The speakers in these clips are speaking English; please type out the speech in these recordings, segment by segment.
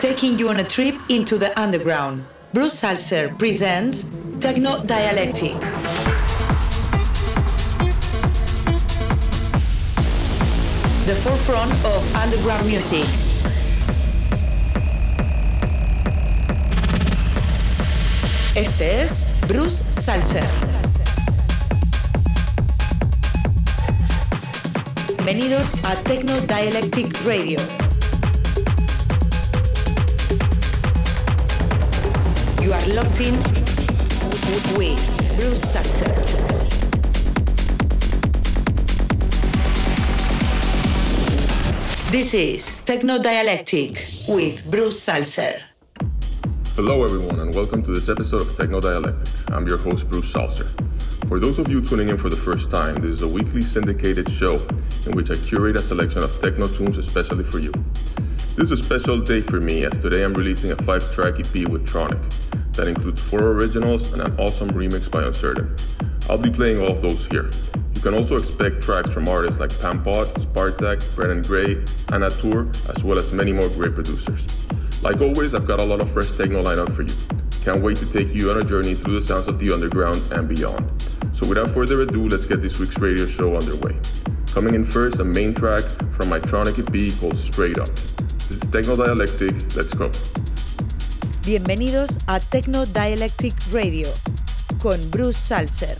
taking you on a trip into the underground. Bruce Zalcer presents Techno Dialectic. The forefront of underground music. Este es Bruce Zalcer. Bienvenidos a Techno Dialectic Radio. You are locked in with Bruce Zalcer. This is Techno Dialectic with Bruce Zalcer. Hello, everyone, and welcome to this episode of Techno Dialectic. I'm your host, Bruce Zalcer. For those of you tuning in for the first time, this is a weekly syndicated show in which I curate a selection of techno tunes especially for you. This is a special day for me as today I'm releasing a five track EP with Tronic that includes four originals and an awesome remix by Uncertain. I'll be playing all of those here. You can also expect tracks from artists like Pampot, Spartaque, Brennen Grey, Anna Tur, as well as many more great producers. Like always, I've got a lot of fresh techno lineup for you. Can't wait to take you on a journey through the sounds of the underground and beyond. So without further ado, let's get this week's radio show underway. Coming in first, a main track from my Tronic EP called Straight Up. Is Techno Dialectic, let's go. Bienvenidos a Techno Dialectic Radio con Bruce Salzer.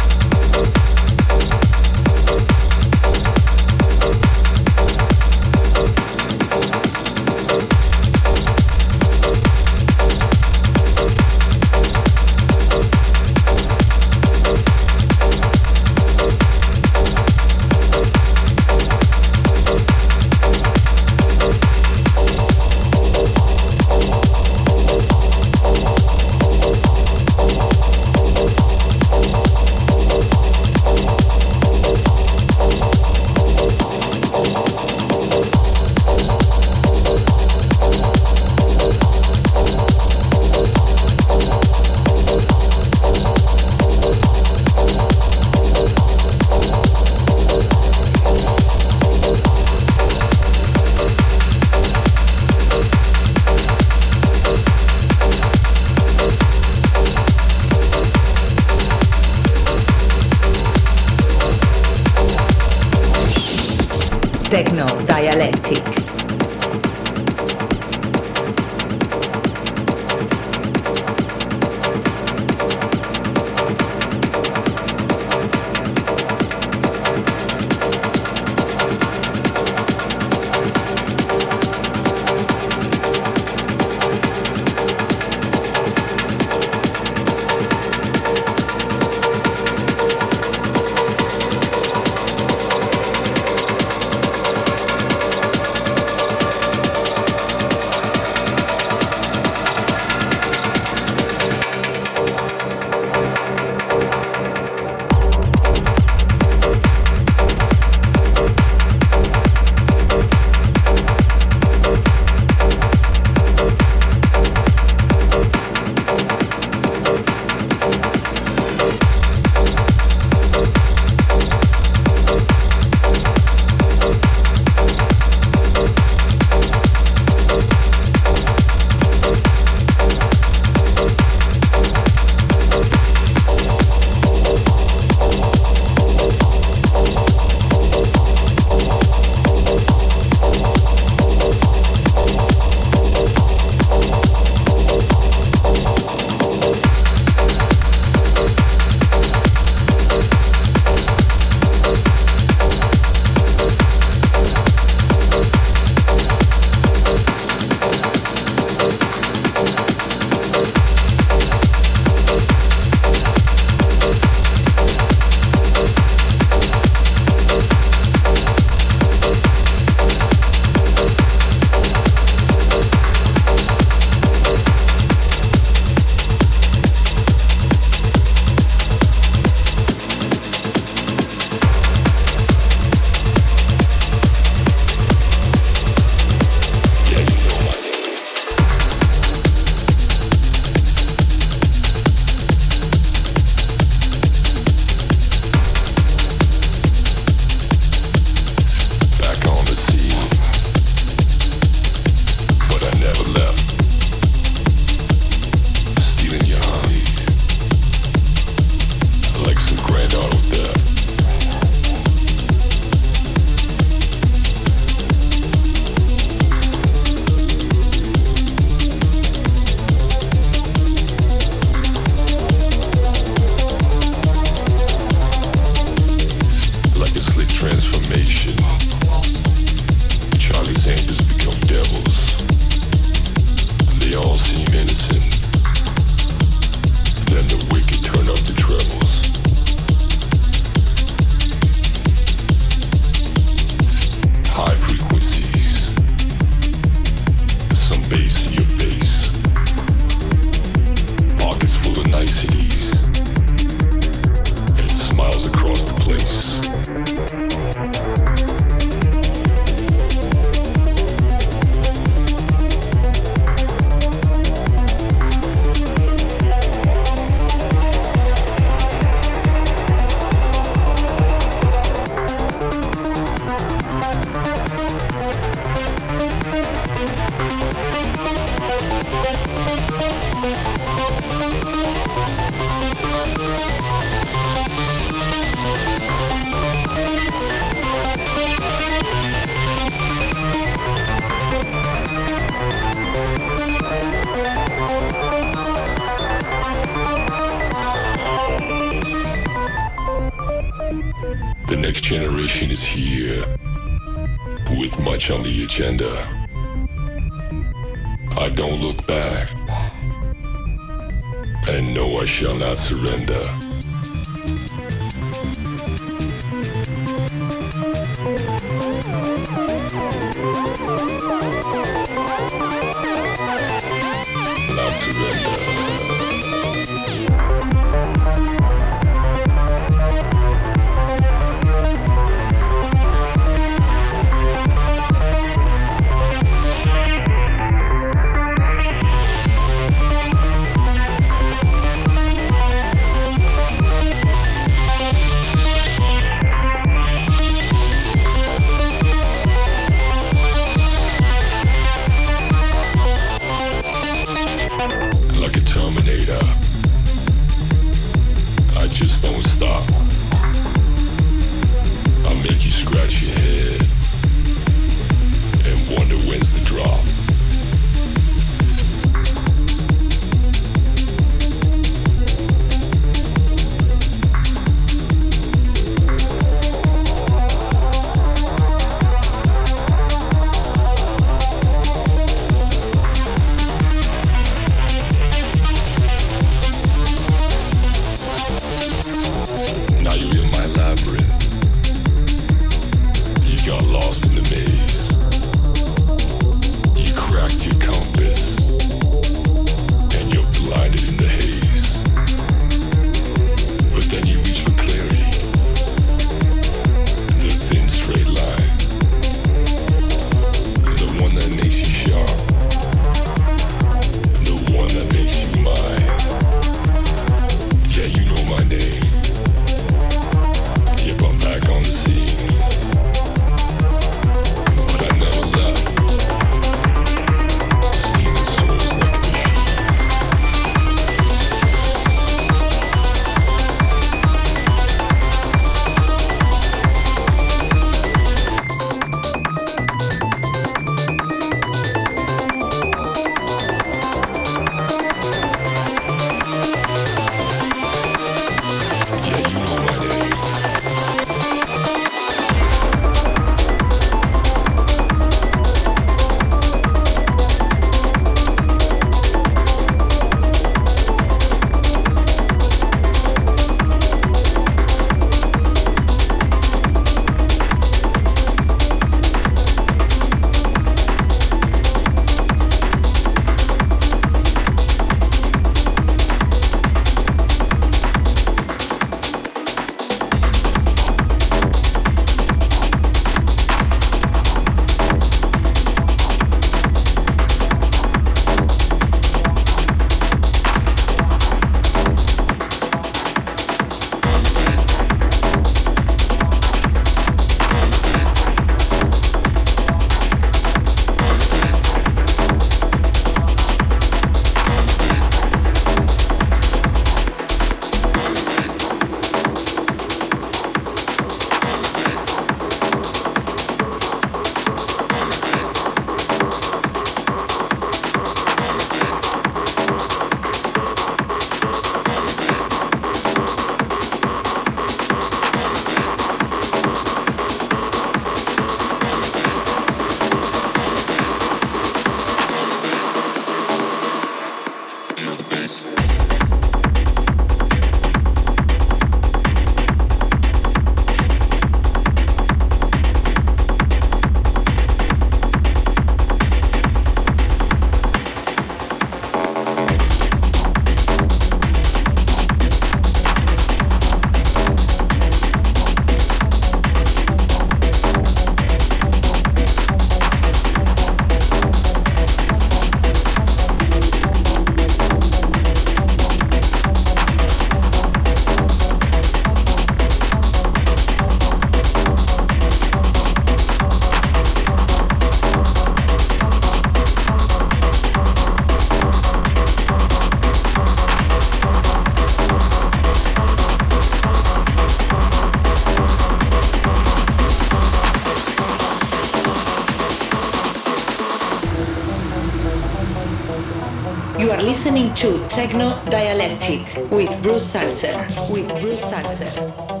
To Techno Dialectic with Bruce Zalcer. With Bruce Zalcer.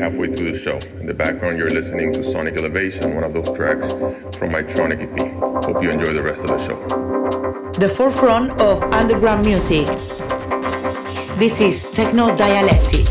Halfway through the show. In the background, you're listening to Sonic Elevation, one of those tracks from my Tronic EP. Hope you enjoy the rest of the show. The forefront of underground music. This is Techno Dialectic.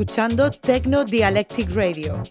Escuchando Techno Dialectic Radio.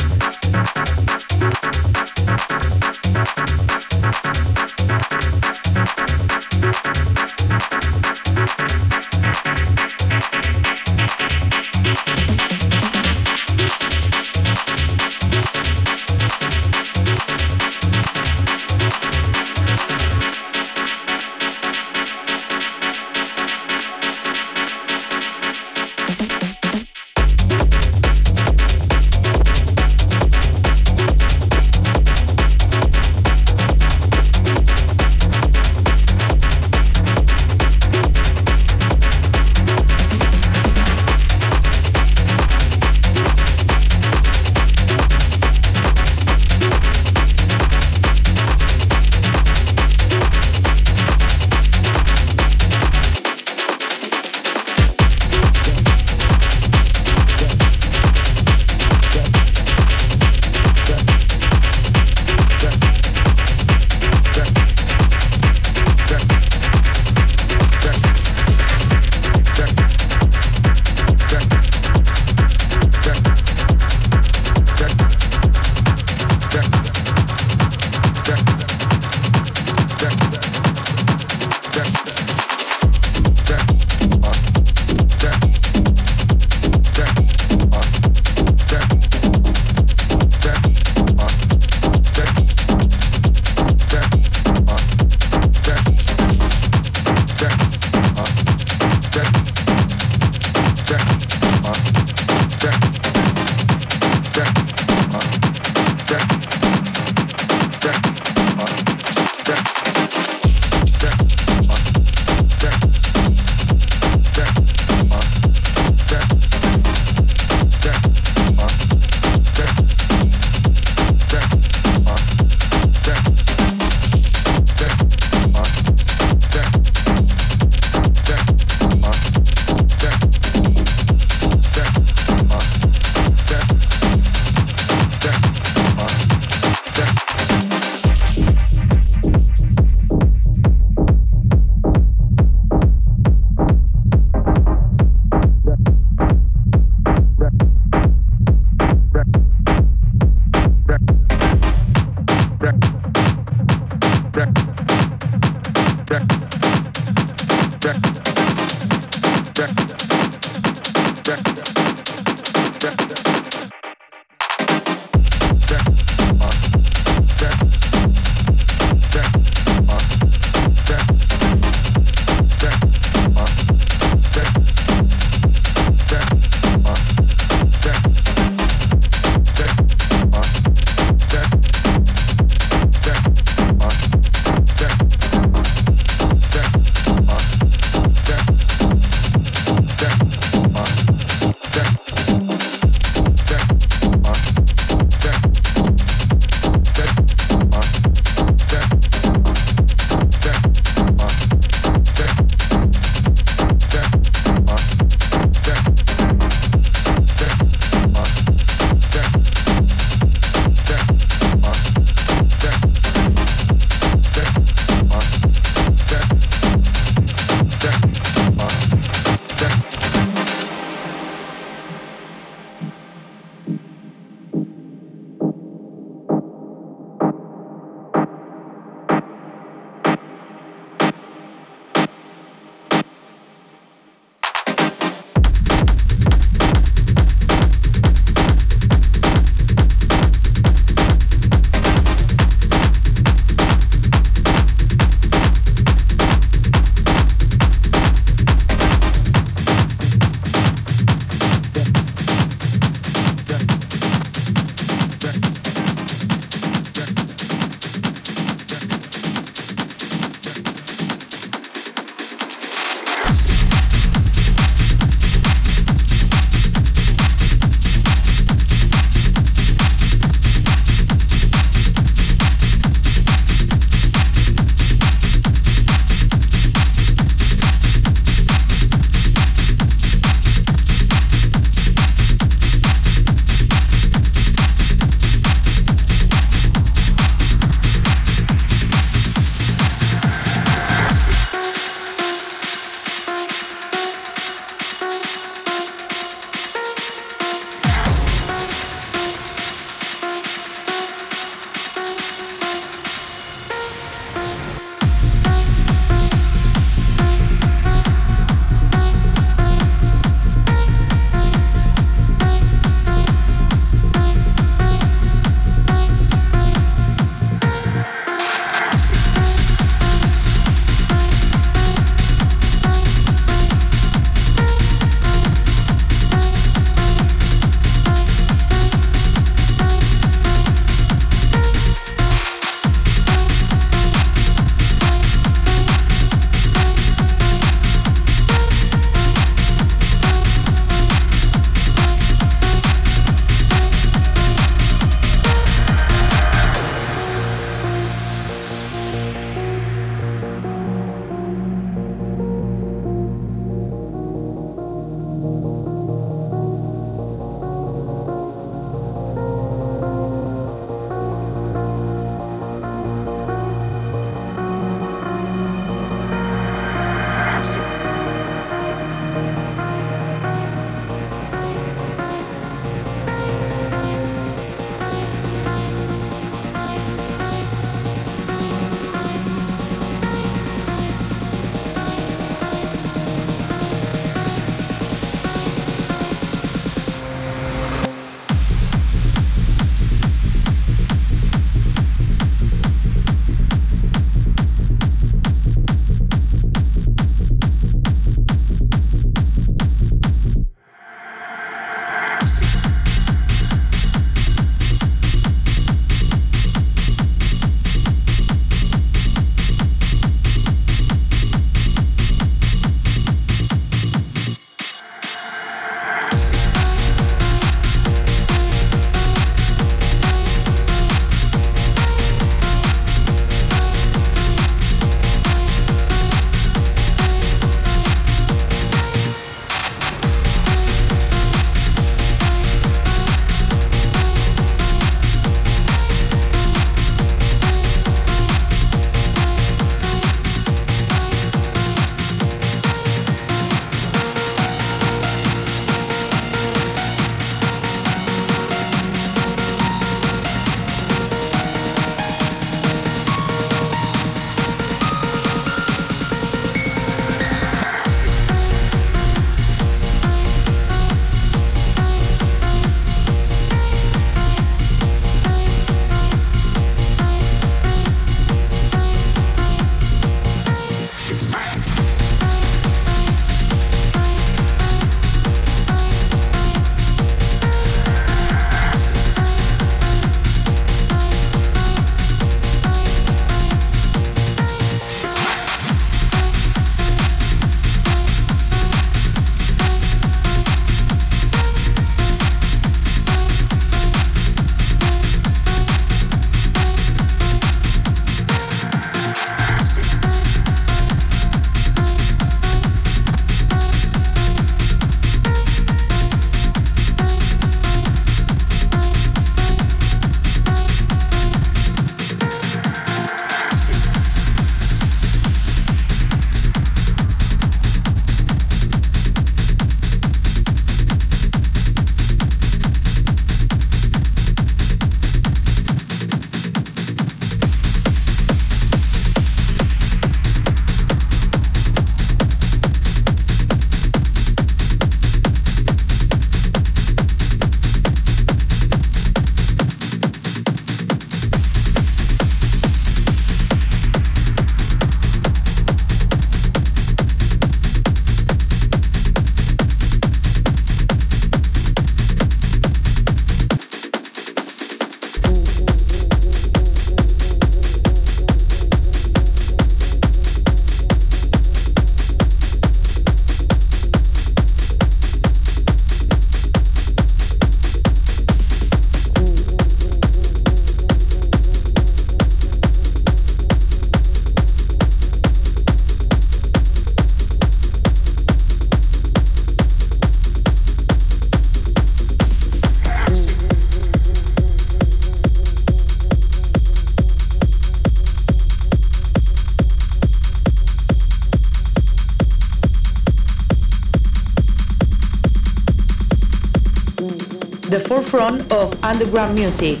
Underground music.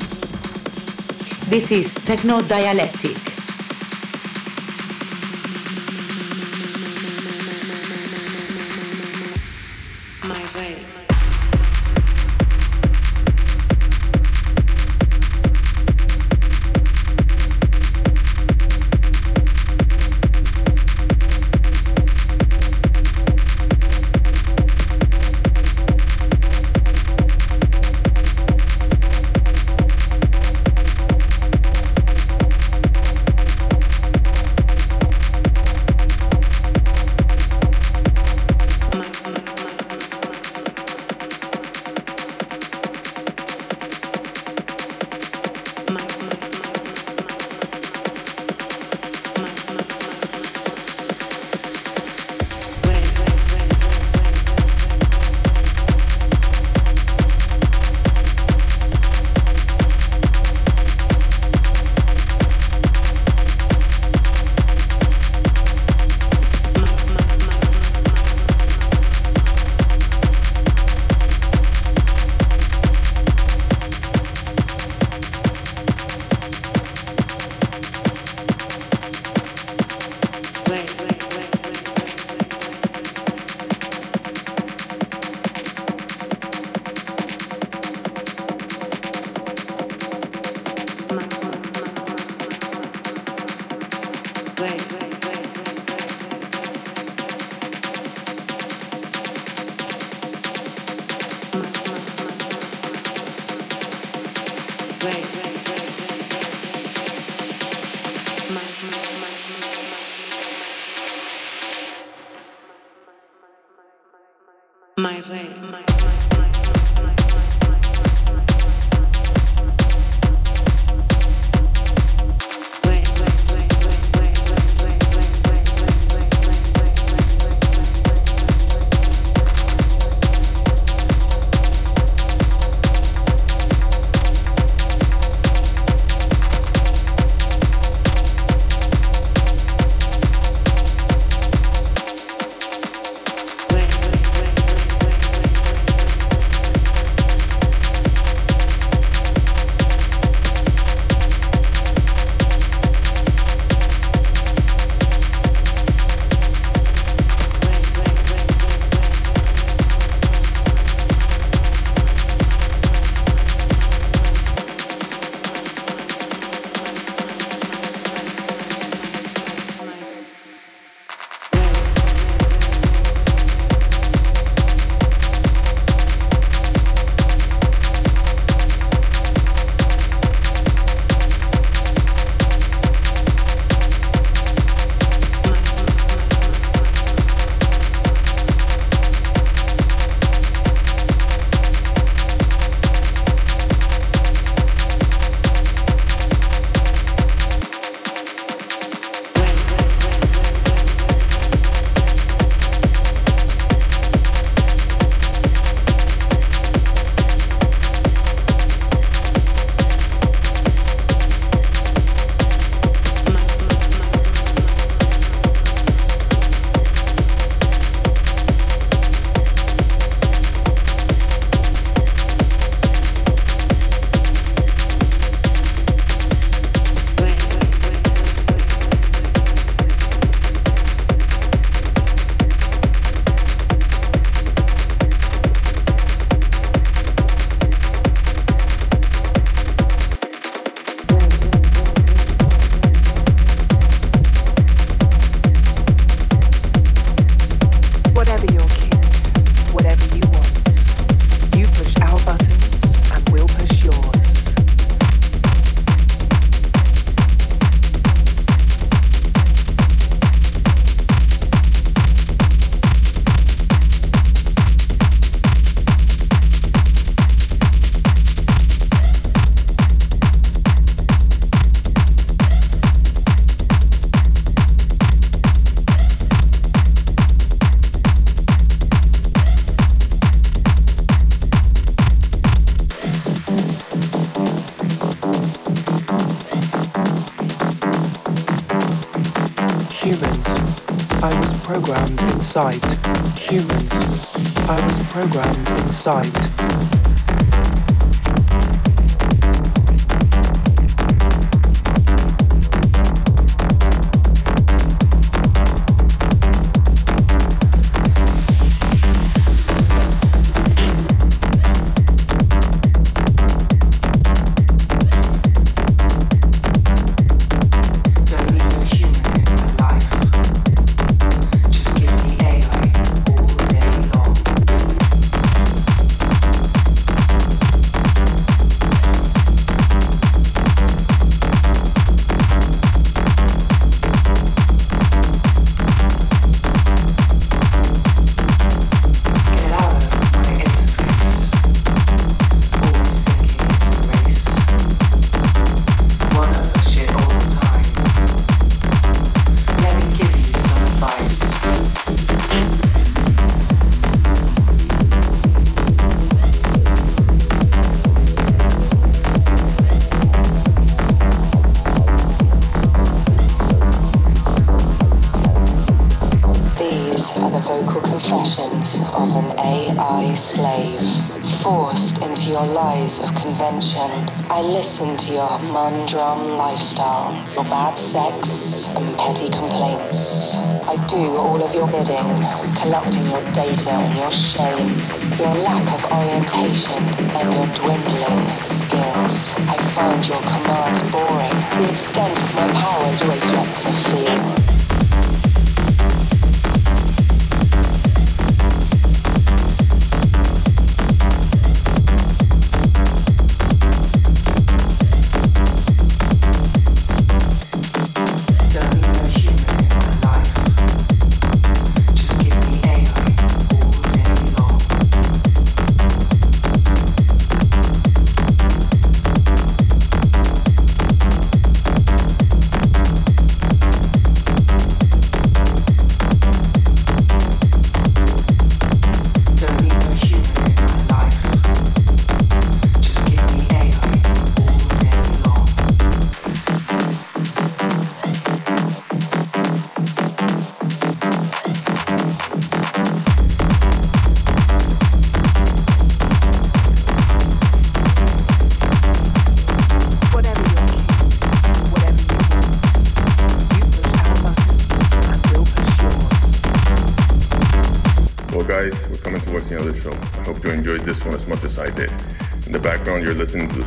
This is Techno Dialectic. Inside your data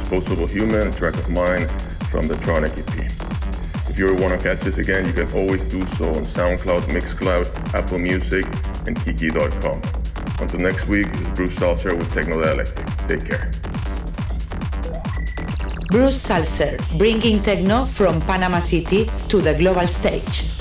Disposable Human, a track of mine from the Tronic EP. If you want to catch this again, you can always do so on SoundCloud, Mixcloud, Apple Music, and Kiki.com. Until next week, Bruce Zalcer with Techno Dialectic. Take care. Bruce Zalcer, bringing techno from Panama City to the global stage.